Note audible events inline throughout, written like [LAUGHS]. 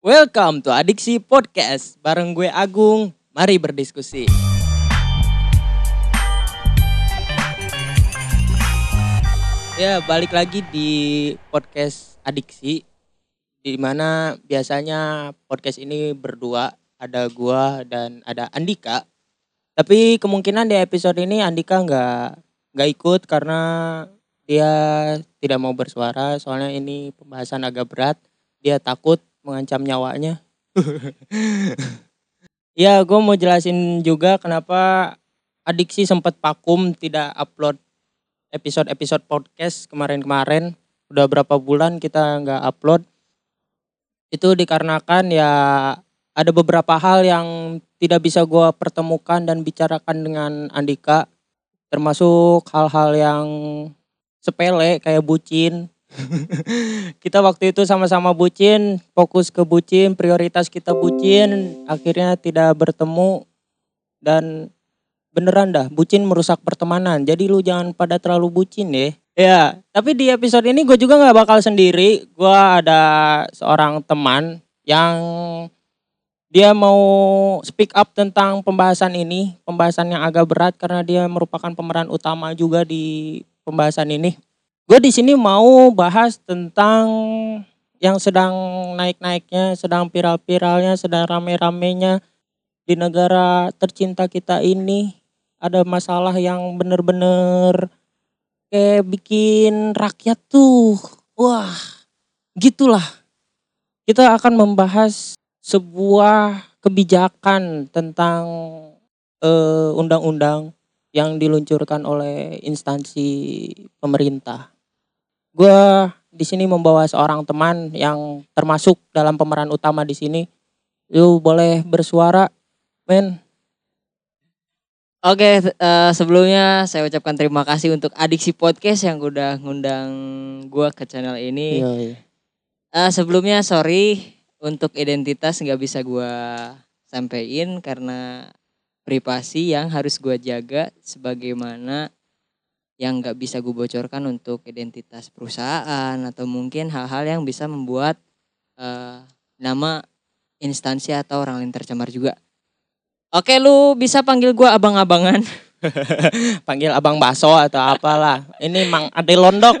Welcome to Adiksi Podcast bareng gue Agung. Mari berdiskusi. Ya, balik lagi di podcast Adiksi di mana biasanya podcast ini berdua, ada gua dan ada Andika. Tapi kemungkinan di episode ini Andika nggak nggak ikut karena dia tidak mau bersuara soalnya ini pembahasan agak berat. Dia takut mengancam nyawanya. [LAUGHS] ya, gue mau jelasin juga kenapa adiksi sempat vakum tidak upload episode-episode podcast kemarin-kemarin. Udah berapa bulan kita nggak upload. Itu dikarenakan ya ada beberapa hal yang tidak bisa gue pertemukan dan bicarakan dengan Andika. Termasuk hal-hal yang sepele kayak bucin. [LAUGHS] kita waktu itu sama-sama bucin, fokus ke bucin, prioritas kita bucin, akhirnya tidak bertemu dan beneran dah bucin merusak pertemanan. Jadi lu jangan pada terlalu bucin ya. Ya, tapi di episode ini gue juga nggak bakal sendiri. Gue ada seorang teman yang dia mau speak up tentang pembahasan ini, pembahasan yang agak berat karena dia merupakan pemeran utama juga di pembahasan ini. Gue di sini mau bahas tentang yang sedang naik-naiknya, sedang viral-viralnya, sedang rame-ramenya di negara tercinta kita ini. Ada masalah yang bener-bener kayak bikin rakyat tuh, wah gitulah. Kita akan membahas sebuah kebijakan tentang undang undang-undang yang diluncurkan oleh instansi pemerintah. Gue di sini membawa seorang teman yang termasuk dalam pemeran utama di sini. Lu boleh bersuara, men. Oke, uh, sebelumnya saya ucapkan terima kasih untuk Adiksi Podcast yang udah ngundang gue ke channel ini. Iya, iya. Uh, sebelumnya sorry untuk identitas nggak bisa gue sampein karena privasi yang harus gue jaga sebagaimana yang nggak bisa gue bocorkan untuk identitas perusahaan atau mungkin hal-hal yang bisa membuat uh, nama instansi atau orang lain tercemar juga. Oke, lu bisa panggil gua abang-abangan. [LAUGHS] Panggil abang baso atau apalah. Ini Mang Ade Londok. [LAUGHS]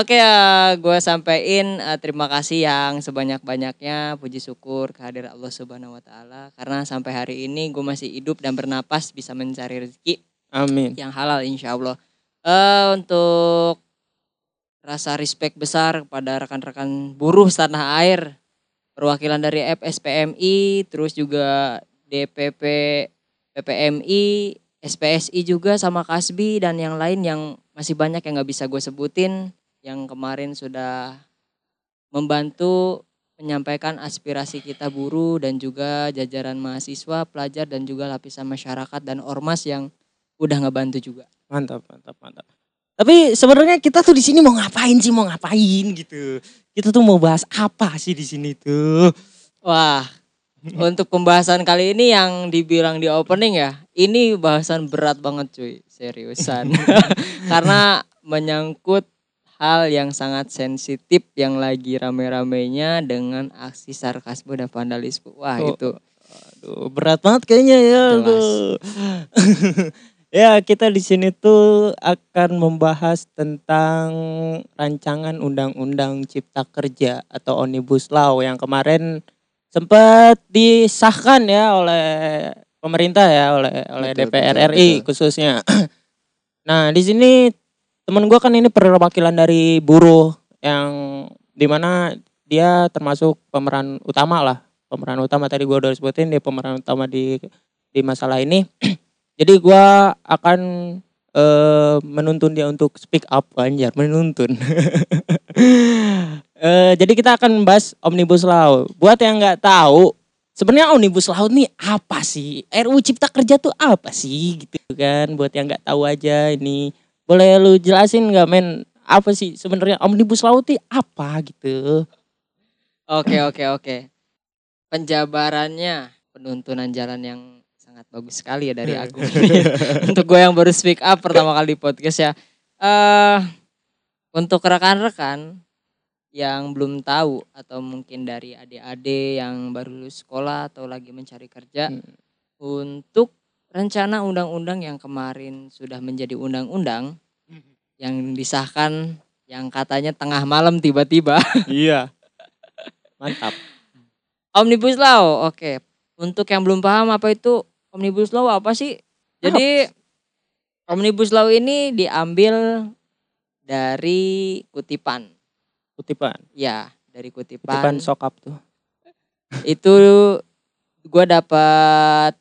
Oke, uh, gue sampaikan uh, terima kasih yang sebanyak-banyaknya puji syukur kehadiran Allah Subhanahu wa taala karena sampai hari ini gue masih hidup dan bernapas bisa mencari rezeki. Amin. Yang halal insya Allah. Uh, untuk rasa respect besar kepada rekan-rekan buruh tanah air perwakilan dari FSPMI, terus juga DPP PPMI, SPSI juga sama Kasbi dan yang lain yang masih banyak yang nggak bisa gue sebutin yang kemarin sudah membantu menyampaikan aspirasi kita buruh dan juga jajaran mahasiswa, pelajar dan juga lapisan masyarakat dan ormas yang udah ngebantu juga. Mantap, mantap, mantap. Tapi sebenarnya kita tuh di sini mau ngapain sih? Mau ngapain gitu? Kita tuh mau bahas apa sih di sini tuh? Wah, [LAUGHS] untuk pembahasan kali ini yang dibilang di opening ya, ini bahasan berat banget cuy, seriusan. [LAUGHS] Karena menyangkut hal yang sangat sensitif yang lagi rame-ramenya dengan aksi sarkasme dan vandalisme. Wah, oh, itu aduh berat banget kayaknya ya. [LAUGHS] Ya, kita di sini tuh akan membahas tentang rancangan undang-undang cipta kerja atau Omnibus Law yang kemarin sempat disahkan ya oleh pemerintah ya, oleh oleh betul, DPR betul, RI betul. khususnya. [CLEARS THROAT] Nah, di sini temen gue kan ini perwakilan dari buruh yang di mana dia termasuk pemeran utama lah. Pemeran utama tadi gue udah sebutin dia pemeran utama di di masalah ini. [CLEARS THROAT] Jadi gue akan uh, menuntun dia untuk speak up anjir, menuntun. uh, [LAUGHS] jadi kita akan bahas Omnibus Law. Buat yang nggak tahu, sebenarnya Omnibus Law ini apa sih? RUU Cipta Kerja tuh apa sih gitu kan? Buat yang nggak tahu aja ini, boleh lu jelasin nggak men? Apa sih sebenarnya Omnibus Law itu apa gitu? Oke oke oke. Penjabarannya penuntunan jalan yang sangat bagus sekali ya dari Agung. [LAUGHS] [LAUGHS] untuk gue yang baru speak up pertama kali di podcast ya. Uh, untuk rekan-rekan yang belum tahu atau mungkin dari adik-adik yang baru lulus sekolah atau lagi mencari kerja Hmm. untuk rencana undang-undang yang kemarin sudah menjadi undang-undang yang disahkan yang katanya tengah malam tiba-tiba [LAUGHS] Iya. Mantap. Omnibus Law. Oke. Untuk yang belum paham apa itu Omnibus Law apa sih? Jadi Omnibus Law ini diambil dari kutipan. Kutipan. Ya, dari Kutipan kutipan. sokap tuh. Itu gua dapat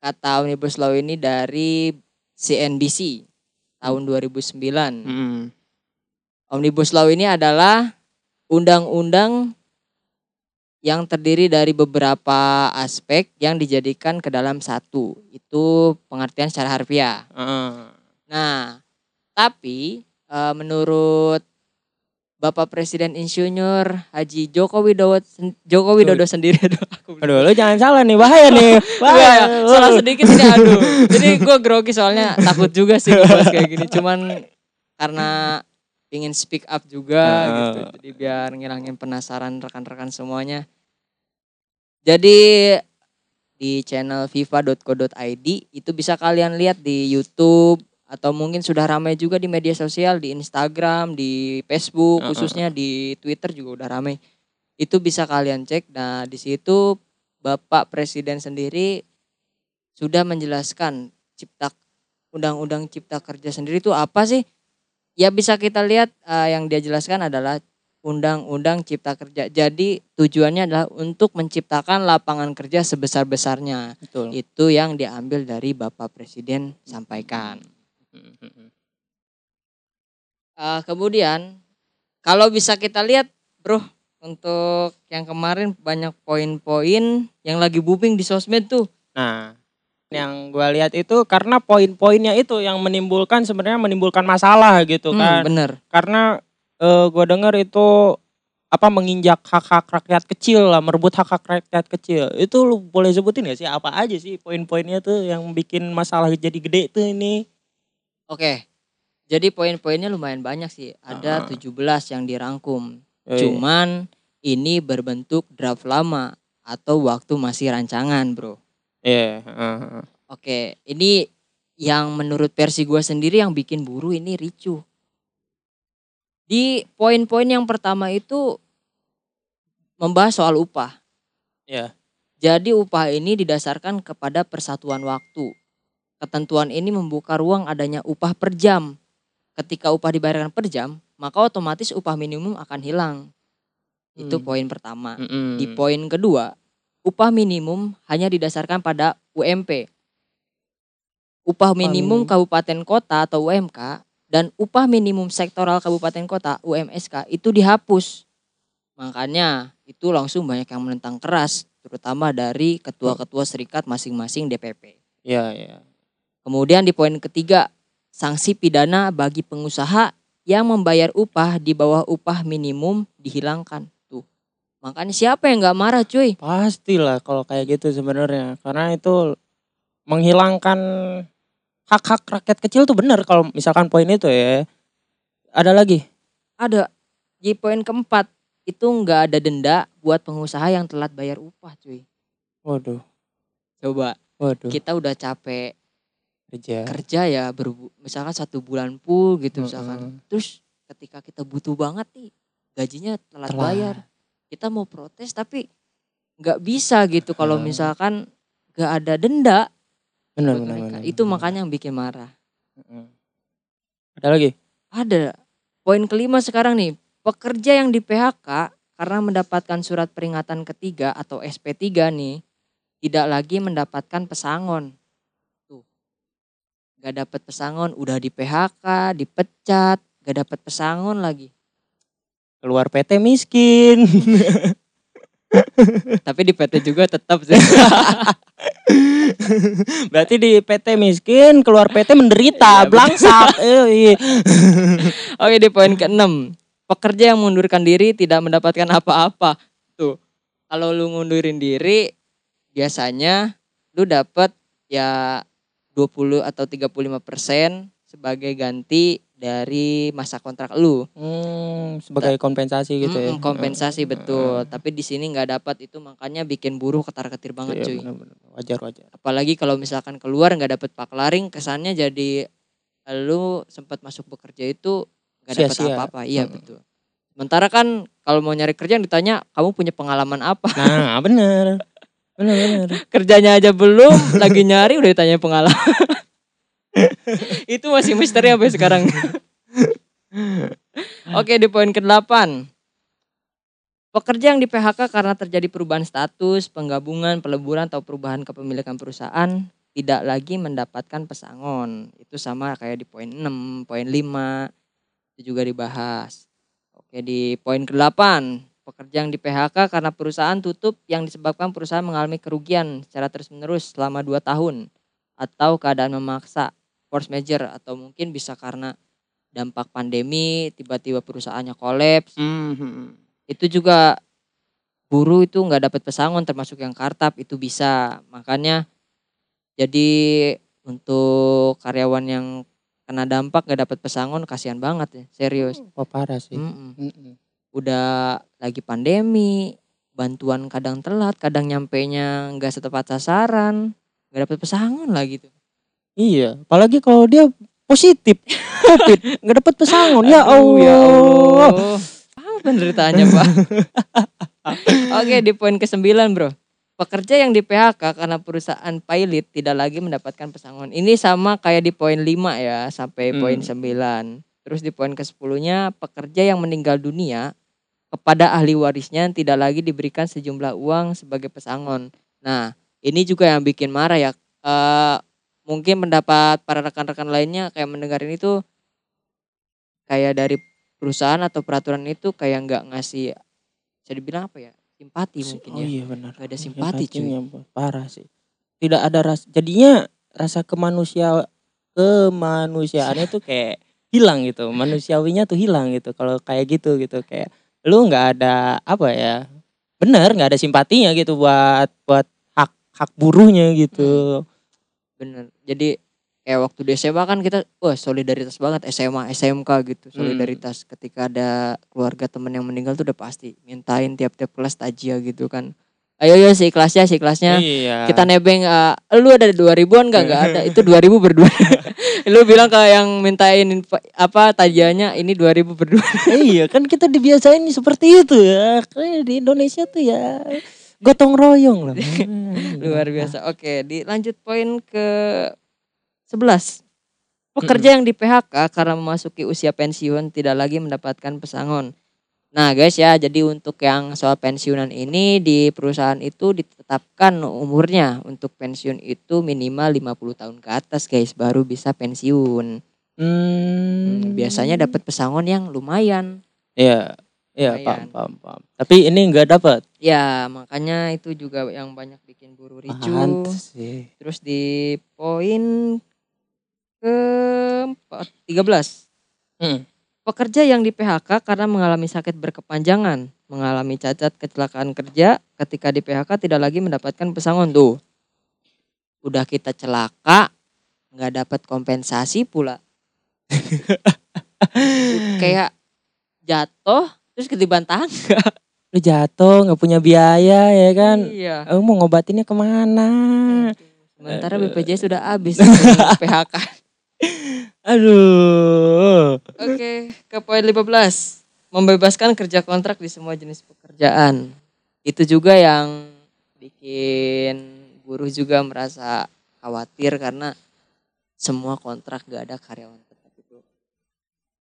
kata Omnibus Law ini dari CNBC tahun 2009. Hmm. Omnibus Law ini adalah undang-undang yang terdiri dari beberapa aspek yang dijadikan ke dalam satu. Itu pengertian secara harfiah. Heeh. Nah, tapi eh, menurut Bapak Presiden Insinyur Haji Joko Widodo Joko Widodo sendiri aduh aku Aduh, lu jangan salah nih, bahaya nih. [LAUGHS] Bahaya. Bahaya, salah sedikit ini aduh. Jadi gue grogi soalnya takut juga sih [LAUGHS] kayak gini. Cuman karena ingin speak up juga Heeh. gitu. Jadi biar ngilangin penasaran rekan-rekan semuanya. Jadi di channel viva.co.id itu bisa kalian lihat di YouTube atau mungkin sudah ramai juga di media sosial di Instagram, di Facebook, Heeh. khususnya di Twitter juga udah ramai. Itu bisa kalian cek. Nah, di situ Bapak Presiden sendiri sudah menjelaskan cipta undang-undang cipta kerja sendiri itu apa sih? Ya bisa kita lihat eh, yang dia jelaskan adalah undang-undang cipta kerja. Jadi tujuannya adalah untuk menciptakan lapangan kerja sebesar-besarnya. Itu yang diambil dari Bapak Presiden sampaikan. Eh, kemudian kalau bisa kita lihat, Bro, untuk yang kemarin banyak poin-poin yang lagi booming di sosmed tuh. Nah, yang gua lihat itu karena poin-poinnya itu yang menimbulkan sebenarnya menimbulkan masalah gitu Hmm, kan. bener. Karena eh, gua dengar itu apa menginjak hak-hak rakyat kecil lah, merebut hak-hak rakyat kecil. Itu lu boleh sebutin gak sih apa aja sih poin-poinnya tuh yang bikin masalah jadi gede tuh ini? Oke. Jadi poin-poinnya lumayan banyak sih. Ada Ah. 17 yang dirangkum. Oh, iya. Cuman ini berbentuk draft lama atau waktu masih rancangan, Bro. Iya, heeh. Oke, ini yang menurut versi gua sendiri yang bikin buruh ini ricuh. Di poin-poin yang pertama itu membahas soal upah. Iya. Jadi upah ini didasarkan kepada persatuan waktu. Ketentuan ini membuka ruang adanya upah per jam. Ketika upah dibayarkan per jam, maka otomatis upah minimum akan hilang. Itu Hmm. poin pertama. Mm-mm. Di poin kedua, upah minimum hanya didasarkan pada UMP. Upah minimum kabupaten kota atau UMK dan upah minimum sektoral kabupaten kota UMSK itu dihapus. Makanya itu langsung banyak yang menentang keras, terutama dari ketua-ketua serikat masing-masing DPP. Iya, iya. Kemudian di poin ketiga, sanksi pidana bagi pengusaha yang membayar upah di bawah upah minimum dihilangkan. Makanya siapa yang nggak marah cuy? Pastilah kalau kayak gitu sebenarnya. Karena itu menghilangkan hak-hak rakyat kecil tuh benar kalau misalkan poin itu ya. Ada lagi? Ada di poin keempat itu nggak ada denda buat pengusaha yang telat bayar upah cuy. Waduh, Coba waduh. kita udah capek Kerja. kerja ya berbu misalkan satu bulan full gitu misalkan. Mm-mm. Terus ketika kita butuh banget nih gajinya telat, Telat. bayar. Kita mau protes tapi nggak bisa gitu kalau misalkan nggak ada denda Benar, benar, benar. Itu benar. makanya yang bikin marah. Ada lagi? Ada. Poin kelima sekarang nih, pekerja yang di PHK karena mendapatkan surat peringatan ketiga atau SP3 nih, tidak lagi mendapatkan pesangon. Tuh. Gak dapat pesangon, udah di PHK, dipecat, gak dapat pesangon lagi. Keluar PT miskin. [LAUGHS] Tapi di PT juga tetap sih. [LAUGHS] Berarti di PT miskin, keluar PT menderita, Iya, blangsak. [LAUGHS] Oke di poin keenam, pekerja yang mengundurkan diri tidak mendapatkan apa-apa. Tuh, kalau lu ngundurin diri, biasanya lu dapat ya 20 atau 35 persen sebagai ganti dari masa kontrak lu. Hmm, sebagai kompensasi gitu ya. Mm-mm, kompensasi Hmm, betul. hmm. Tapi di sini nggak dapat itu makanya bikin buruh ketar-ketir banget Iya, cuy. benar-benar. Wajar wajar. Apalagi kalau misalkan keluar nggak dapat paklaring, kesannya jadi lu sempat masuk bekerja itu nggak dapat apa-apa. Iya Mm. betul. Sementara kan kalau mau nyari kerjaan ditanya kamu punya pengalaman apa? Nah, bener. Bener bener. [LAUGHS] Kerjanya aja belum, lagi nyari udah ditanya pengalaman. [LAUGHS] itu masih misteri sampai sekarang. [LAUGHS] [LAUGHS] Oke di poin ke-8. Pekerja yang di PHK karena terjadi perubahan status, penggabungan, peleburan atau perubahan kepemilikan perusahaan tidak lagi mendapatkan pesangon. Itu sama kayak di poin 6, poin 5 itu juga dibahas. Oke di poin ke-8. Pekerja yang di PHK karena perusahaan tutup yang disebabkan perusahaan mengalami kerugian secara terus-menerus selama 2 tahun atau keadaan memaksa force major atau mungkin bisa karena dampak pandemi tiba-tiba perusahaannya kolaps Hmm. itu juga buruh itu nggak dapat pesangon termasuk yang kartap itu bisa makanya jadi untuk karyawan yang kena dampak nggak dapat pesangon kasihan banget ya serius Wah, parah sih. Mm-mm. Mm-mm. udah lagi pandemi bantuan kadang telat kadang nyampe nya nggak setepat sasaran nggak dapat pesangon lah gitu Iya, apalagi kalau dia positif COVID, [LAUGHS] nggak dapat pesangon. ya Allah. ya Allah. Apa penderitaannya Pak? [LAUGHS] Oke di poin ke-9 bro. Pekerja yang di PHK karena perusahaan pilot tidak lagi mendapatkan pesangon. Ini sama kayak di poin 5 ya sampai Hmm. poin 9. Terus di poin ke-10-nya pekerja yang meninggal dunia kepada ahli warisnya tidak lagi diberikan sejumlah uang sebagai pesangon. Nah ini juga yang bikin marah ya. Eh mungkin pendapat para rekan-rekan lainnya kayak mendengar ini tuh kayak dari perusahaan atau peraturan itu kayak nggak ngasih bisa dibilang apa ya simpati mungkin oh ya iya benar. Nggak ada simpati, cuy. Parah sih. Tidak ada ras jadinya rasa kemanusia kemanusiaannya tuh kayak hilang gitu. Manusiawinya tuh hilang gitu. Kalau kayak gitu gitu kayak lu nggak ada apa ya? Bener nggak ada simpatinya gitu buat buat hak hak buruhnya gitu. Bener. Jadi kayak waktu di SMA kan kita wah solidaritas banget. SMA SMK gitu solidaritas. Ketika ada keluarga temen yang meninggal tuh udah pasti mintain tiap-tiap kelas tajia gitu kan. Ayo yo si kelasnya si kelasnya. Iya. kita nebeng eh, lu ada dua ribuan gak nggak ada. Itu dua ribu berdua. [LAUGHS] Lu bilang ke yang mintain apa tajiannya ini dua ribu berdua. Iya kan kita dibiasain seperti itu ya. Kayak di Indonesia tuh ya gotong royong lah. [LAUGHS] luar biasa. Oke dilanjut poin ke 11 pekerja yang di PHK karena memasuki usia pensiun tidak lagi mendapatkan pesangon. Nah guys ya jadi untuk yang soal pensiunan ini di perusahaan itu ditetapkan umurnya untuk pensiun itu minimal 50 tahun ke atas guys baru bisa pensiun. Hmm, Hmm, biasanya dapat pesangon yang lumayan. Iya, iya paham, paham, paham. Tapi ini nggak dapat. ya makanya itu juga yang banyak bikin buruh ricu sih. Terus di poin ke 13. Hmm. Pekerja yang di PHK karena mengalami sakit berkepanjangan, mengalami cacat kecelakaan kerja, ketika di PHK tidak lagi mendapatkan pesangon tuh. Udah kita celaka, nggak dapat kompensasi pula. [LAUGHS] Kayak jatuh terus ketiban tangga. [LAUGHS] Lu jatuh nggak punya biaya ya kan? Iya. Lu mau ngobatinnya ke mana? Sementara. BPJS sudah habis [LAUGHS] PHK. Aduh. Oke, ke poin 15. Membebaskan kerja kontrak di semua jenis pekerjaan. Itu juga yang bikin buruh juga merasa khawatir karena semua kontrak gak ada karyawan tetap itu.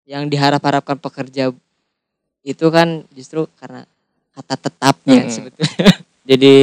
Yang diharap-harapkan pekerja itu kan justru karena kata tetapnya Mm-mm. sebetulnya. [LAUGHS] Jadi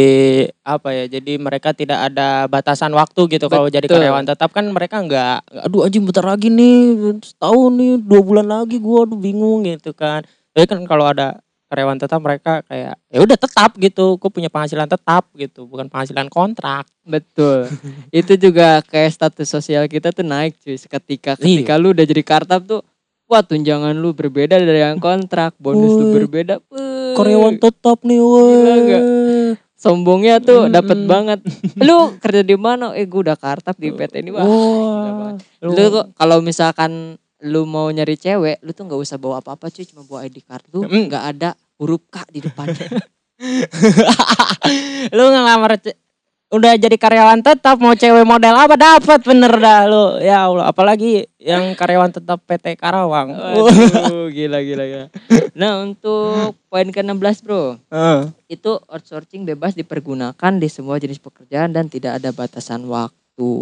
apa ya? Jadi mereka tidak ada batasan waktu gitu kalau jadi karyawan tetap kan mereka nggak, aduh anjing bentar lagi nih, setahun nih, dua bulan lagi gua aduh bingung gitu kan. Tapi kan kalau ada karyawan tetap mereka kayak ya udah tetap gitu, gue punya penghasilan tetap gitu, bukan penghasilan kontrak. Betul. [LAUGHS] itu juga kayak status sosial kita tuh naik cuy seketika ketika lu udah jadi kartap tuh wah tunjangan lu berbeda dari yang kontrak, bonus lu Woi, berbeda. Woi, Karyawan tetap nih, woi. sombongnya tuh Mm-mm. dapat banget. Lu kerja di mana? Eh gue udah kartap di PT ini wah. Lu kok kalau misalkan lu mau nyari cewek, lu tuh nggak usah bawa apa-apa cuy, cuma bawa ID card lu, Mm. nggak ada huruf K di depannya. [LAUGHS] lu ngelamar udah jadi karyawan tetap mau cewek model apa dapat bener dah lu ya Allah apalagi yang karyawan tetap PT Karawang Waduh, [LAUGHS] gila gila gila. Nah, untuk poin ke-16, Bro. Heeh. Itu outsourcing bebas dipergunakan di semua jenis pekerjaan dan tidak ada batasan waktu.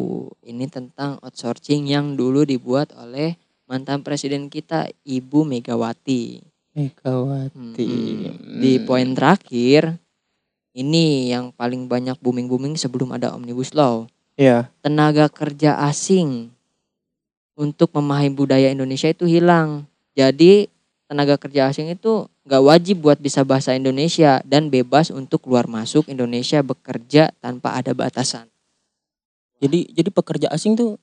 Ini tentang outsourcing yang dulu dibuat oleh mantan presiden kita Ibu Megawati. Megawati Mm-mm. Di poin terakhir, ini yang paling banyak booming-booming sebelum ada Omnibus Law. ya Tenaga kerja asing untuk memahami budaya Indonesia itu hilang. Jadi tenaga kerja asing itu nggak wajib buat bisa bahasa Indonesia dan bebas untuk keluar masuk Indonesia bekerja tanpa ada batasan. jadi jadi pekerja asing tuh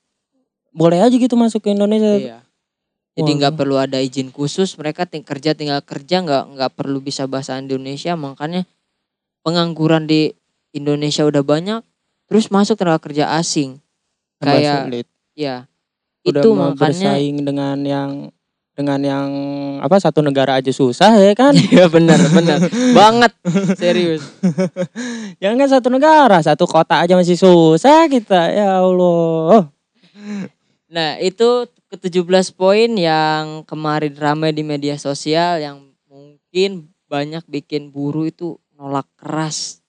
boleh aja gitu masuk ke Indonesia Iya. Jadi nggak perlu ada izin khusus, mereka ting- kerja tinggal kerja nggak nggak perlu bisa bahasa Indonesia, makanya pengangguran di Indonesia udah banyak, terus masuk tenaga kerja asing, kayak sulit. ya udah itu mau makanya bersaing dengan yang dengan yang apa satu negara aja susah ya kan? [LAUGHS] Iya benar benar. [LAUGHS] Banget. Serius. jangan [LAUGHS] kan satu negara satu kota aja masih susah kita ya Allah. Nah itu ke-17 poin yang kemarin ramai di media sosial yang mungkin banyak bikin buruh itu nolak keras.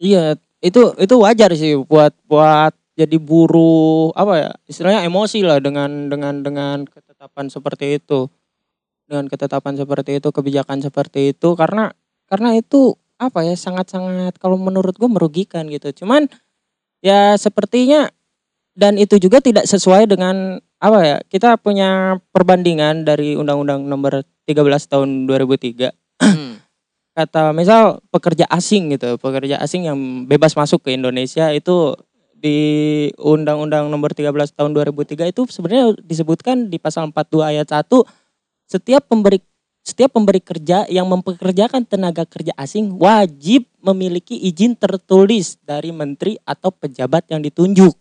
Iya, itu itu wajar sih buat buat jadi buruh apa ya istilahnya emosi lah dengan dengan dengan ketetapan seperti itu dengan ketetapan seperti itu kebijakan seperti itu karena karena itu apa ya sangat sangat kalau menurut gue merugikan gitu cuman ya sepertinya dan itu juga tidak sesuai dengan apa ya kita punya perbandingan dari undang-undang nomor 13 tahun 2003 Hmm. Kata misal pekerja asing gitu pekerja asing yang bebas masuk ke Indonesia itu di Undang-Undang Nomor 13 Tahun 2003 itu sebenarnya disebutkan di pasal 42 ayat 1 setiap pemberi setiap pemberi kerja yang mempekerjakan tenaga kerja asing wajib memiliki izin tertulis dari menteri atau pejabat yang ditunjuk.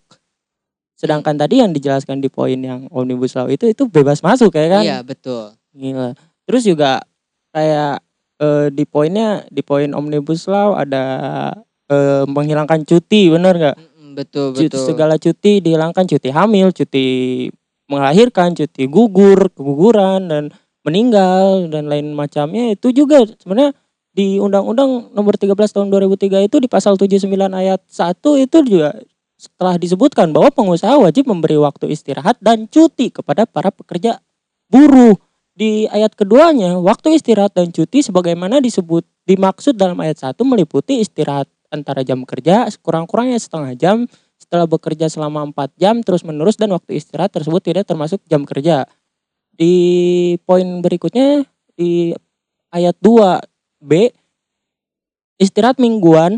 Sedangkan tadi yang dijelaskan di poin yang Omnibus Law itu itu bebas masuk ya kan? Iya betul. Gila. Terus juga kayak eh, di poinnya di poin omnibus law ada eh, menghilangkan cuti, bener nggak? Betul Cuti, betul. segala cuti dihilangkan, cuti hamil, cuti melahirkan, cuti gugur, keguguran dan meninggal dan lain macamnya itu juga sebenarnya di Undang-Undang Nomor 13 Tahun 2003 itu di pasal 79 ayat 1 itu juga setelah disebutkan bahwa pengusaha wajib memberi waktu istirahat dan cuti kepada para pekerja buruh. Di ayat keduanya, waktu istirahat dan cuti sebagaimana disebut dimaksud dalam ayat 1 meliputi istirahat antara jam kerja sekurang-kurangnya setengah jam setelah bekerja selama 4 jam terus menerus dan waktu istirahat tersebut tidak termasuk jam kerja. Di poin berikutnya di ayat 2b istirahat mingguan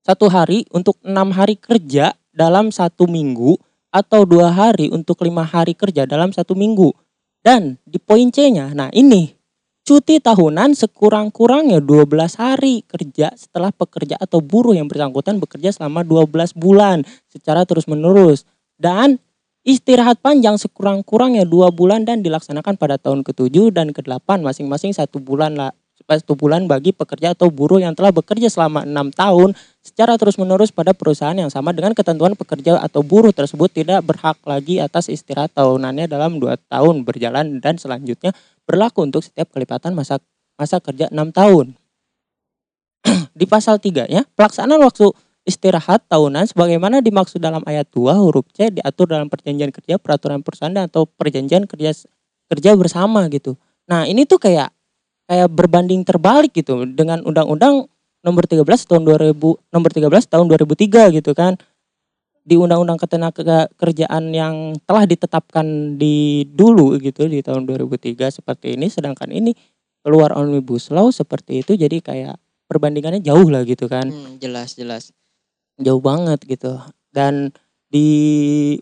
satu hari untuk enam hari kerja dalam satu minggu atau dua hari untuk lima hari kerja dalam satu minggu. Dan di poin C-nya, nah ini cuti tahunan sekurang-kurangnya 12 hari kerja setelah pekerja atau buruh yang bersangkutan bekerja selama 12 bulan secara terus-menerus. Dan istirahat panjang sekurang-kurangnya dua bulan dan dilaksanakan pada tahun ke-7 dan ke-8 masing-masing satu bulan lah satu bulan bagi pekerja atau buruh yang telah bekerja selama enam tahun secara terus-menerus pada perusahaan yang sama dengan ketentuan pekerja atau buruh tersebut tidak berhak lagi atas istirahat tahunannya dalam dua tahun berjalan dan selanjutnya berlaku untuk setiap kelipatan masa masa kerja enam tahun. [CLEARS THROAT] Di pasal 3 ya, pelaksanaan waktu istirahat tahunan sebagaimana dimaksud dalam ayat 2 huruf C diatur dalam perjanjian kerja, peraturan perusahaan atau perjanjian kerja kerja bersama gitu. Nah, ini tuh kayak kayak berbanding terbalik gitu dengan undang-undang nomor 13 tahun 2000 nomor 13 tahun 2003 gitu kan. Di undang-undang ketenaga kerjaan yang telah ditetapkan di dulu gitu di tahun 2003 seperti ini sedangkan ini keluar omnibus law seperti itu jadi kayak perbandingannya jauh lah gitu kan. Hmm, jelas jelas. jauh banget gitu. Dan di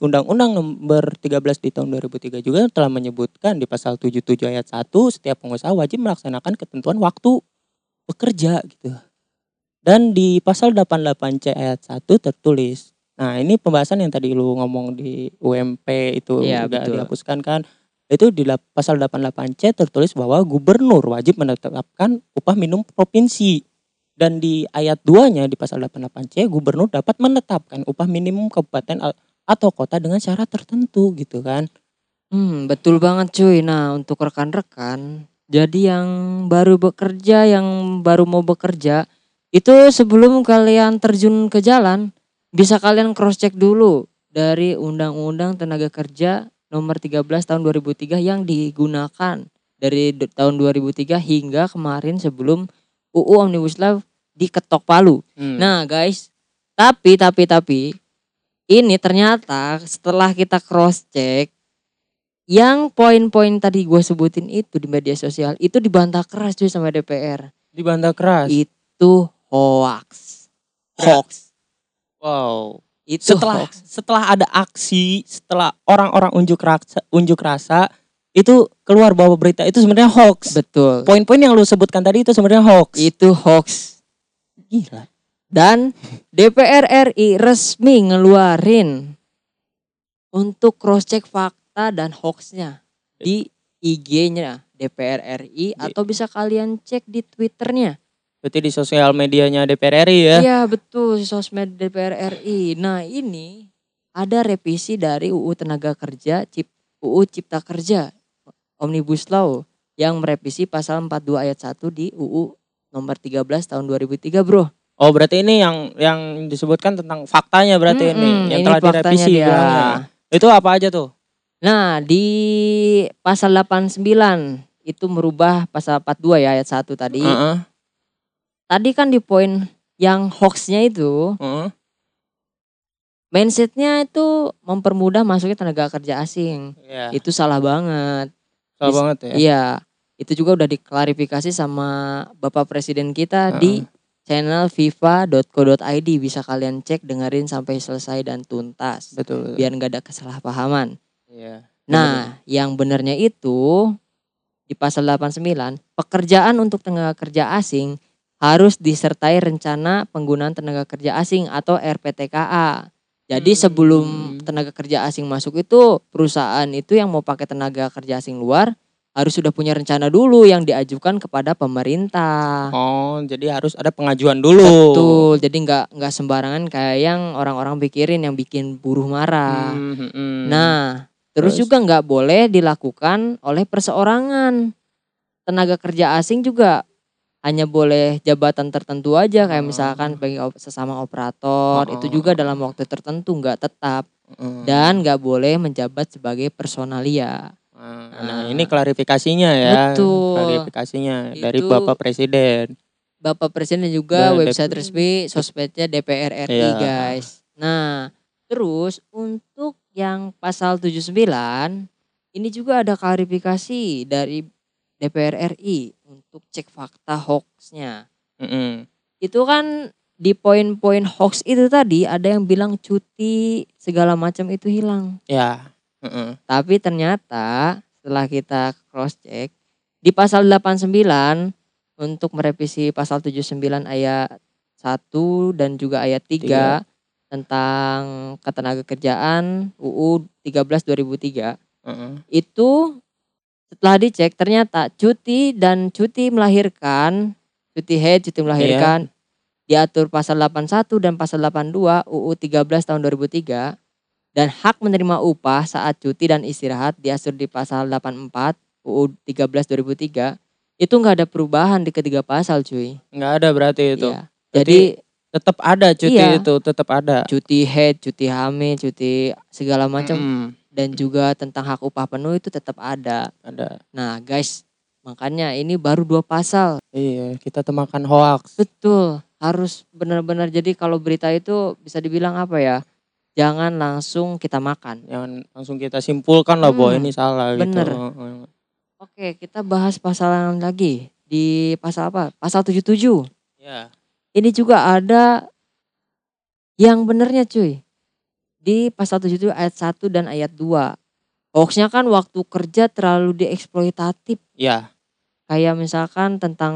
Undang-Undang Nomor 13 di tahun 2003 juga telah menyebutkan di pasal 77 ayat 1 setiap pengusaha wajib melaksanakan ketentuan waktu bekerja gitu. Dan di pasal 88C ayat 1 tertulis. Nah, ini pembahasan yang tadi lu ngomong di UMP itu Iya, juga betul. dihapuskan kan. itu di pasal 88C tertulis bahwa gubernur wajib menetapkan upah minimum provinsi. Dan di ayat 2-nya di pasal 88C gubernur dapat menetapkan upah minimum kabupaten atau kota dengan syarat tertentu gitu kan. Hmm, betul banget cuy. Nah, untuk rekan-rekan, jadi yang baru bekerja, yang baru mau bekerja, itu sebelum kalian terjun ke jalan, bisa kalian cross check dulu dari Undang-Undang Tenaga Kerja nomor 13 tahun 2003 yang digunakan dari tahun 2003 hingga kemarin sebelum UU Omnibus Law diketok palu. Hmm. Nah guys, tapi tapi tapi ini ternyata setelah kita cross check yang poin-poin tadi gue sebutin itu di media sosial itu dibantah keras cuy sama DPR. dibantah keras. Itu hoax. Hoax. Wow. Itu setelah hoax. setelah ada aksi, setelah orang-orang unjuk rasa, unjuk rasa itu keluar bahwa berita itu sebenarnya hoax. Betul. Poin-poin yang lu sebutkan tadi itu sebenarnya hoax. Itu hoax. Gila. Dan DPR RI resmi ngeluarin untuk cross check fakta dan hoaxnya di IG-nya DPR RI atau bisa kalian cek di Twitternya. Berarti di sosial medianya DPR RI ya. Iya betul sosmed DPR RI. Nah ini ada revisi dari UU Tenaga Kerja, Cip, UU Cipta Kerja, Omnibus Law yang merevisi pasal 42 ayat 1 di UU nomor 13 tahun 2003 bro. Oh, berarti ini yang yang disebutkan tentang faktanya berarti ini Mm-mm, yang ini telah direvisi dia. bilangnya. Itu apa aja tuh? Nah di pasal 89 itu merubah pasal 42 ya ayat 1 tadi. Heeh. Tadi kan di poin yang hoaxnya itu heeh. mindsetnya itu mempermudah masuknya tenaga kerja asing. Iya. Itu salah banget. Salah banget ya. Iya, itu juga udah diklarifikasi sama Bapak Presiden kita di channel viva.co.id bisa kalian cek dengerin sampai selesai dan tuntas Betul. biar nggak ada kesalahpahaman. Iya. Nah, yang benernya itu di pasal 89 pekerjaan untuk tenaga kerja asing harus disertai rencana penggunaan tenaga kerja asing atau RPTKA. Jadi Hmm. sebelum tenaga kerja asing masuk itu perusahaan itu yang mau pakai tenaga kerja asing luar harus sudah punya rencana dulu yang diajukan kepada pemerintah. Oh, jadi harus ada pengajuan dulu. Betul. Jadi nggak nggak sembarangan kayak yang orang-orang pikirin yang bikin buruh marah. Hmm, hmm, hmm. Nah, terus, Terus? juga nggak boleh dilakukan oleh perseorangan. Tenaga kerja asing juga hanya boleh jabatan tertentu aja kayak Oh. misalkan bagi sesama operator Oh, itu oh, juga dalam waktu tertentu nggak tetap Hmm. dan nggak boleh menjabat sebagai personalia. Nah, nah, ini klarifikasinya ya. Betul. Klarifikasinya dari Itu- Bapak Presiden. Bapak Presiden juga Dan website resmi sosmednya DPR RI Iya. guys. Nah, terus untuk yang pasal 79 ini juga ada klarifikasi dari DPR RI untuk cek fakta hoaxnya. Mm-mm. Itu kan di poin-poin hoax itu tadi ada yang bilang cuti segala macam itu hilang. Ya. Mm-mm. Tapi ternyata setelah kita cross check di pasal 89 untuk merevisi pasal 79 ayat 1 dan juga ayat 3 tentang ketenaga kerjaan UU 13 2003 Mm-mm. itu setelah dicek ternyata cuti dan cuti melahirkan cuti head cuti melahirkan diatur pasal 81 dan pasal 82 UU 13 tahun 2003 dan hak menerima upah saat cuti dan istirahat diatur di pasal 84 UU 13 2003 itu nggak ada perubahan di ketiga pasal cuy. Nggak ada berarti itu. Iya. Jadi Tetap ada cuti Iya. itu, tetap ada. cuti head, cuti hamil, cuti segala macam Mm-mm. dan juga tentang hak upah penuh itu tetap ada. Ada. Nah, guys, makanya ini baru dua pasal. Iya, kita temakan hoax. Betul, harus benar-benar jadi kalau berita itu bisa dibilang apa ya? Jangan langsung kita makan. Jangan langsung kita simpulkan lah bahwa Hmm, ini salah bener. gitu. Heeh. Oke, kita bahas pasal yang lagi. Di pasal apa? Pasal 77. Ya. Ini juga ada yang benernya cuy. Di pasal 77 ayat 1 dan ayat 2. Hoaxnya kan waktu kerja terlalu dieksploitatif. Ya. Kayak misalkan tentang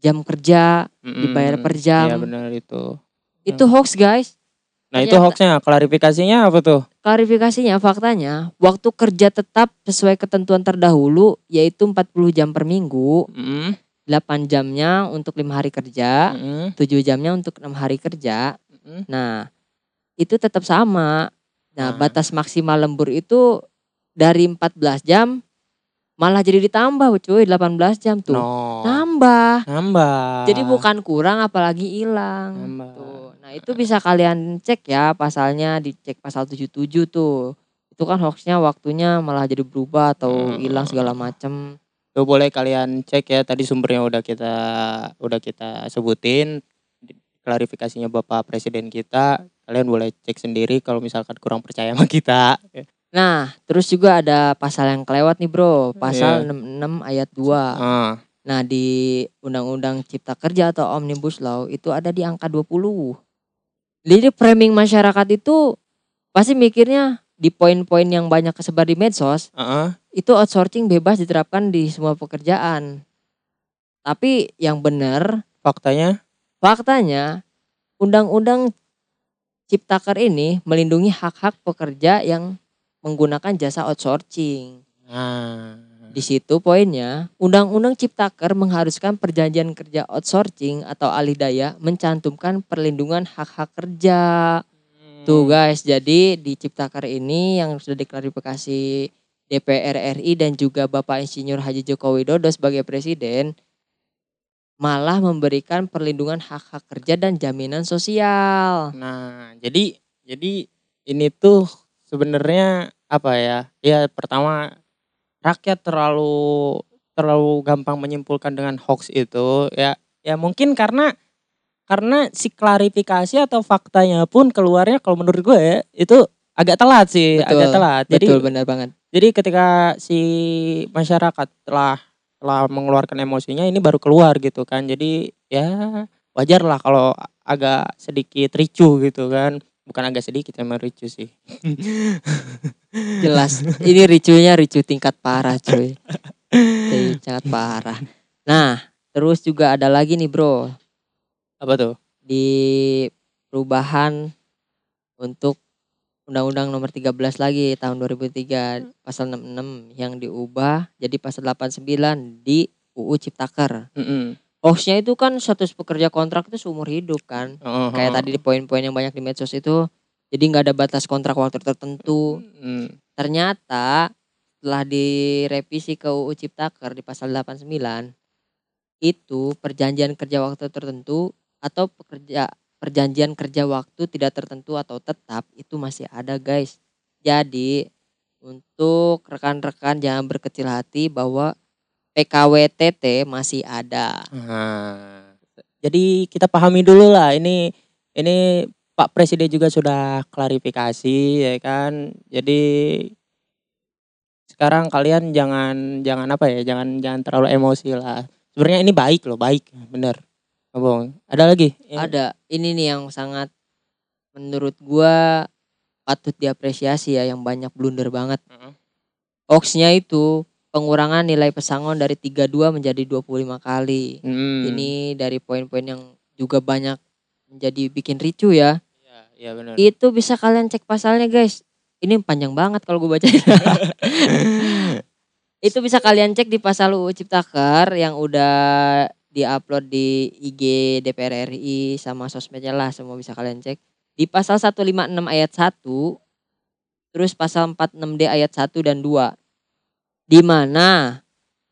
jam kerja, Mm-mm. Dibayar per jam. Iya benar itu. itu hoax guys. Nah itu Ternyata- hoaxnya, klarifikasinya apa tuh? Klarifikasinya faktanya waktu kerja tetap sesuai ketentuan terdahulu yaitu 40 jam per minggu, Mm, 8 jamnya untuk lima hari kerja, mm, 7 jamnya untuk enam hari kerja. mm. Nah, itu tetap sama. Ah. Nah, batas maksimal lembur itu dari 14 jam malah jadi ditambah cuy 18 jam tuh. No. Nambah. Nambah. Jadi bukan kurang apalagi hilang. Nambah. Tuh. Nah, itu bisa kalian cek ya pasalnya dicek pasal 77 tuh. Itu kan hoaxnya waktunya malah jadi berubah atau Hmm. hilang segala macem. Tuh boleh kalian cek ya tadi sumbernya udah kita udah kita sebutin klarifikasinya Bapak Presiden kita. Kalian boleh cek sendiri kalau misalkan kurang percaya sama kita. Nah, terus juga ada pasal yang kelewat nih, Bro. Pasal Iya. 66 ayat 2. Ah, Nah, di Undang-Undang Cipta Kerja atau Omnibus Law itu ada di angka 20. Jadi framing masyarakat itu pasti mikirnya di poin-poin yang banyak kesebar di medsos, ah, itu outsourcing bebas diterapkan di semua pekerjaan. Tapi yang benar, faktanya faktanya Undang-Undang Ciptaker ini melindungi hak-hak pekerja yang menggunakan jasa outsourcing. nah, Di situ poinnya, Undang-Undang Ciptaker mengharuskan perjanjian kerja outsourcing atau alih daya mencantumkan perlindungan hak-hak kerja. Tuh guys, jadi di Ciptaker ini yang sudah diklarifikasi DPR RI dan juga Bapak Insinyur Haji Joko Widodo sebagai presiden malah memberikan perlindungan hak-hak kerja dan jaminan sosial. Nah, jadi jadi ini tuh sebenarnya apa ya? Ya pertama rakyat terlalu terlalu gampang menyimpulkan dengan hoax itu ya ya mungkin karena karena si klarifikasi atau faktanya pun keluarnya kalau menurut gue ya, itu agak telat sih, Betul, agak telat. Jadi Betul benar banget. jadi ketika si masyarakat telah telah mengeluarkan emosinya ini baru keluar gitu kan. Jadi ya wajar lah kalau agak sedikit ricu gitu kan. Bukan agak sedikit emang ricu sih. [LAUGHS] Jelas. Ini ricunya ricu tingkat parah cuy. Jadi sangat parah. Nah, terus juga ada lagi nih bro. Apa tuh? Di perubahan untuk Undang-Undang nomor 13 lagi tahun 2003 pasal 66 yang diubah jadi pasal 89 di UU Ciptaker. Mm-mm. Hoaxnya itu kan status pekerja kontrak itu seumur hidup kan. Oh, Kayak oh. tadi di poin-poin yang banyak di medsos itu jadi nggak ada batas kontrak waktu tertentu. Mm. ternyata setelah direvisi ke UU Ciptaker di pasal 89 itu perjanjian kerja waktu tertentu atau pekerja perjanjian kerja waktu tidak tertentu atau tetap itu masih ada guys. Jadi untuk rekan-rekan jangan berkecil hati bahwa PKWTT masih ada. Nah, jadi kita pahami dulu lah ini ini Pak Presiden juga sudah klarifikasi ya kan. Jadi sekarang kalian jangan jangan apa ya, jangan jangan terlalu emosi lah. Sebenarnya ini baik loh, baik, bener. Abang, ada lagi? Ya. Ada. Ini nih yang sangat menurut gua patut diapresiasi ya yang banyak blunder banget. Heeh. Hoaxnya itu pengurangan nilai pesangon dari 32 menjadi 25 kali. Hmm. Ini dari poin-poin yang juga banyak menjadi bikin ricu ya. Iya, iya benar. Itu bisa kalian cek pasalnya guys. Ini panjang banget kalau gue baca. [LAUGHS] itu bisa kalian cek di pasal UU Ciptaker yang udah diupload di IG DPR RI sama sosmednya lah semua bisa kalian cek. Di pasal 156 ayat 1 terus pasal 46D ayat 1 dan 2. Di mana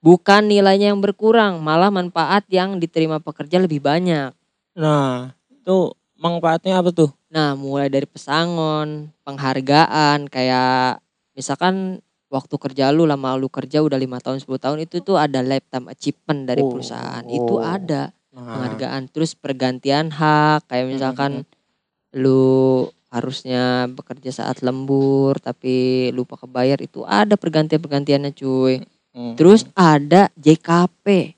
bukan nilainya yang berkurang, malah manfaat yang diterima pekerja lebih banyak. Nah, itu manfaatnya apa tuh? Nah, mulai dari pesangon, penghargaan, kayak misalkan waktu kerja lu lama lu kerja udah lima tahun 10 tahun itu tuh ada lifetime achievement dari Oh, perusahaan. Itu oh. ada Nah, penghargaan. Terus pergantian hak kayak misalkan lu harusnya bekerja saat lembur tapi lupa kebayar itu ada pergantian-pergantiannya cuy. hmm. Terus ada JKP.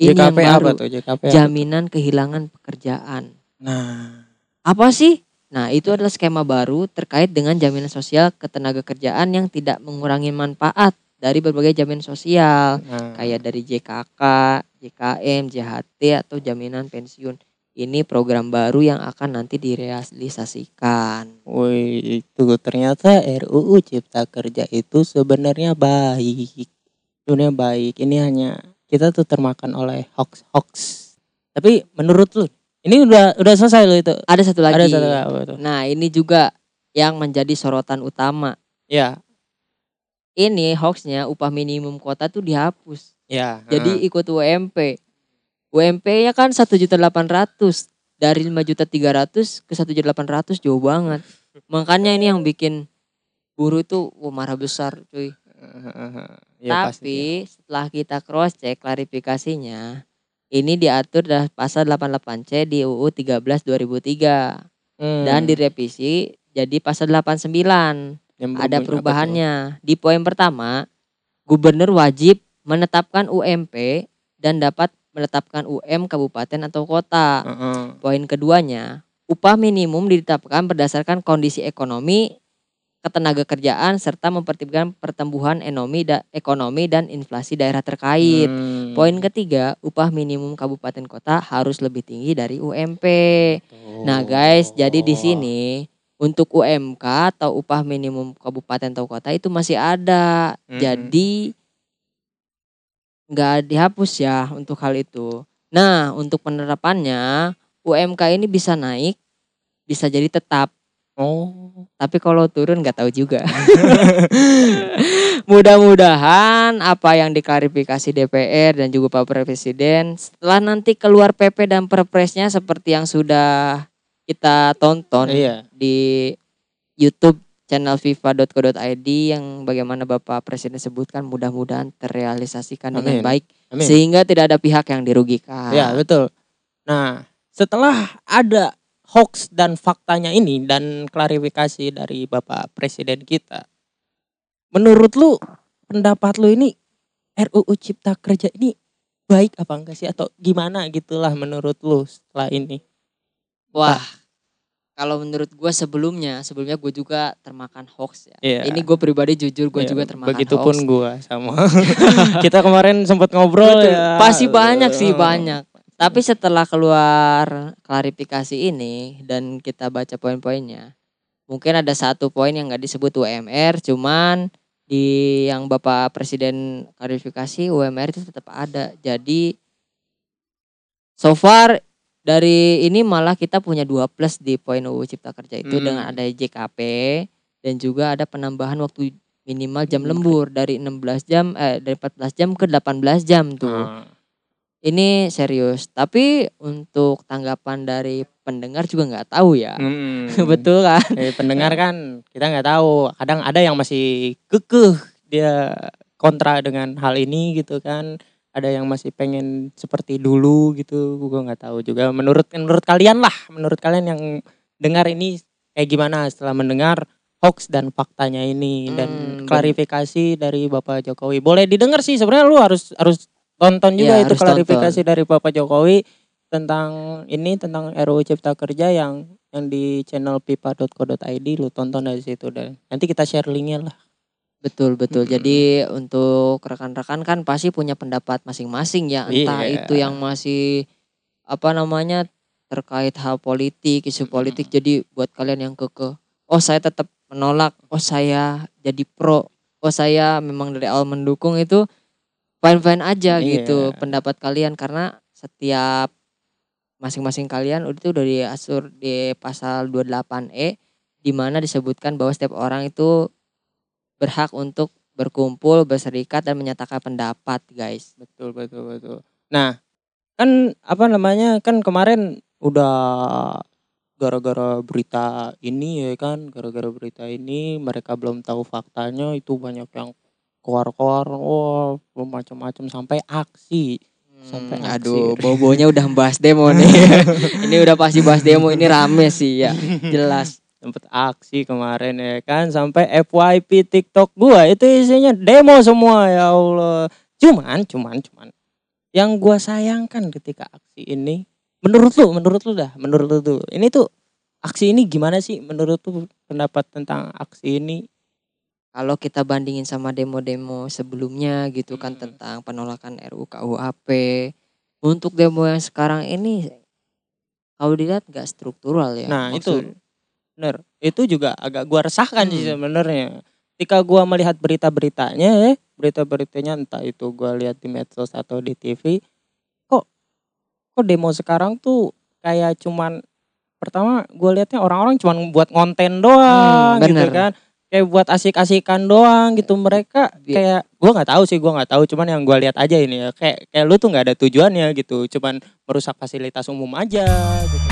Ini JKP yang apa baru, tuh? JKP apa? jaminan kehilangan pekerjaan. Nah, Apa sih? Nah, itu adalah skema baru terkait dengan jaminan sosial ketenaga kerjaan yang tidak mengurangi manfaat dari berbagai jaminan sosial nah. kayak dari JKK, JKM, JHT atau jaminan pensiun. Ini program baru yang akan nanti direalisasikan. Woi, itu ternyata RUU Cipta Kerja itu sebenarnya baik. Sebenarnya baik. Ini hanya kita tuh termakan oleh hoax-hoax. Tapi menurut lu, ini udah udah selesai lo itu. Ada satu lagi. Ada satu itu? Nah, ini juga yang menjadi sorotan utama. Ya, Ini hoaxnya upah minimum kota tuh dihapus. ya. Jadi ikut UMP. UMP-nya kan 1.800 dari 5.300 ke 1.800 jauh banget. Makanya ini yang bikin buruh itu wah, marah besar cuy. [LAUGHS] Ya, pasti. Tapi setelah kita cross check klarifikasinya, ini diatur dalam pasal 88C di UU 13 2003 Hmm. dan direvisi jadi pasal 89. Yang Ada perubahannya. Di poin pertama, gubernur wajib menetapkan UMP dan dapat menetapkan UM kabupaten atau kota. Heeh. Poin keduanya, upah minimum ditetapkan berdasarkan kondisi ekonomi, ketenaga kerjaan serta mempertimbangkan pertumbuhan ekonomi da- ekonomi dan inflasi daerah terkait. Hmm. Poin ketiga, upah minimum kabupaten kota harus lebih tinggi dari UMP. Nah, guys, jadi di Oh. sini untuk UMK atau upah minimum kabupaten atau kota itu masih ada. Mm-mm. Jadi nggak dihapus ya untuk hal itu. Nah, untuk penerapannya UMK ini bisa naik, bisa jadi tetap. Oh. Tapi kalau turun nggak tahu juga. [LAUGHS] Mudah-mudahan apa yang diklarifikasi DPR dan juga Pak Presiden setelah nanti keluar PP dan Perpresnya seperti yang sudah kita tonton Iya. di YouTube channel fifa.co.id yang bagaimana Bapak Presiden sebutkan mudah-mudahan terrealisasikan dengan Amin. baik Amin. sehingga tidak ada pihak yang dirugikan. Ya betul. Nah setelah ada hoax dan faktanya ini dan klarifikasi dari Bapak Presiden kita, menurut lu pendapat lu ini RUU Cipta Kerja ini baik apa enggak sih atau gimana gitulah menurut lu setelah ini? Wah, kalau menurut gue sebelumnya, sebelumnya gue juga termakan hoax ya. Iya. Ini gue pribadi jujur gue Ya, juga termakan Begitupun hoax. gua sama. [LAUGHS] Kita kemarin sempat ngobrol Betul. ya. Pasti banyak sih banyak. Tapi setelah keluar klarifikasi ini dan kita baca poin-poinnya, mungkin ada satu poin yang nggak disebut UMR, cuman di yang Bapak Presiden klarifikasi UMR itu tetap ada. Jadi so far dari ini malah kita punya dua plus di poin UU Cipta Kerja itu Hmm. dengan ada JKP dan juga ada penambahan waktu minimal jam Hmm. lembur dari 16 jam eh dari 14 jam ke 18 jam tuh. Ah. Ini serius, tapi untuk tanggapan dari pendengar juga nggak tahu ya. Hmm. [LAUGHS] Betul kan? Eh, pendengar kan kita nggak tahu. Kadang ada yang masih kekeh dia kontra dengan hal ini gitu kan. Ada yang masih pengen seperti dulu gitu. Gue nggak tahu juga. Menurut menurut kalian lah, menurut kalian yang dengar ini kayak gimana setelah mendengar hoax dan faktanya ini dan Hmm, klarifikasi dari Bapak Jokowi. Boleh didengar sih sebenarnya lu harus harus tonton juga Iya, itu klarifikasi dari Bapak Jokowi tentang ini tentang RUU Cipta Kerja yang yang di channel pipa.co.id lu tonton dari situ dan nanti kita share linknya lah. Betul betul. Mm-mm. Jadi untuk rekan-rekan kan pasti punya pendapat masing-masing ya. Entah Iya. itu yang masih apa namanya terkait hal politik, isu politik. Jadi buat kalian yang keke, oh saya tetap menolak, oh saya jadi pro, oh saya memang dari awal mendukung itu fine-fine aja Iya. gitu pendapat kalian karena setiap masing-masing kalian itu udah diatur di pasal 28E di mana disebutkan bahwa setiap orang itu berhak untuk berkumpul, berserikat dan menyatakan pendapat, guys. Betul betul betul. Nah, kan apa namanya? Kan kemarin udah gara-gara berita ini ya kan, gara-gara berita ini mereka belum tahu faktanya itu banyak yang keluar-keluar wah macam-macam sampai aksi. Sampai Hmm, aksi. aduh, bobonya udah bahas demo nih. [LAUGHS] ini udah pasti bahas demo, ini rame sih ya, jelas. [LAUGHS] sempet aksi kemarin ya kan sampai FYP TikTok gua itu isinya demo semua ya Allah. Cuman cuman cuman yang gua sayangkan ketika aksi ini menurut lu menurut lu dah menurut lu tuh ini tuh aksi ini gimana sih menurut lu pendapat tentang aksi ini Kalau kita bandingin sama demo-demo sebelumnya gitu kan Hmm. tentang penolakan RUU KUHP. Untuk demo yang sekarang ini kalau dilihat nggak struktural ya. Nah, Maksud- itu. Bener. Itu juga agak gua resahkan sih Hmm. sebenarnya. Ketika gua melihat berita-beritanya ya, berita-beritanya entah itu gua lihat di medsos atau di TV, kok kok demo sekarang tuh kayak cuman pertama gua lihatnya orang-orang cuman buat konten doang Hmm, gitu kan. Kayak buat asik-asikan doang gitu mereka Bi- kayak gua nggak tahu sih gua nggak tahu cuman yang gua lihat aja ini ya kayak kayak lu tuh nggak ada tujuannya gitu cuman merusak fasilitas umum aja gitu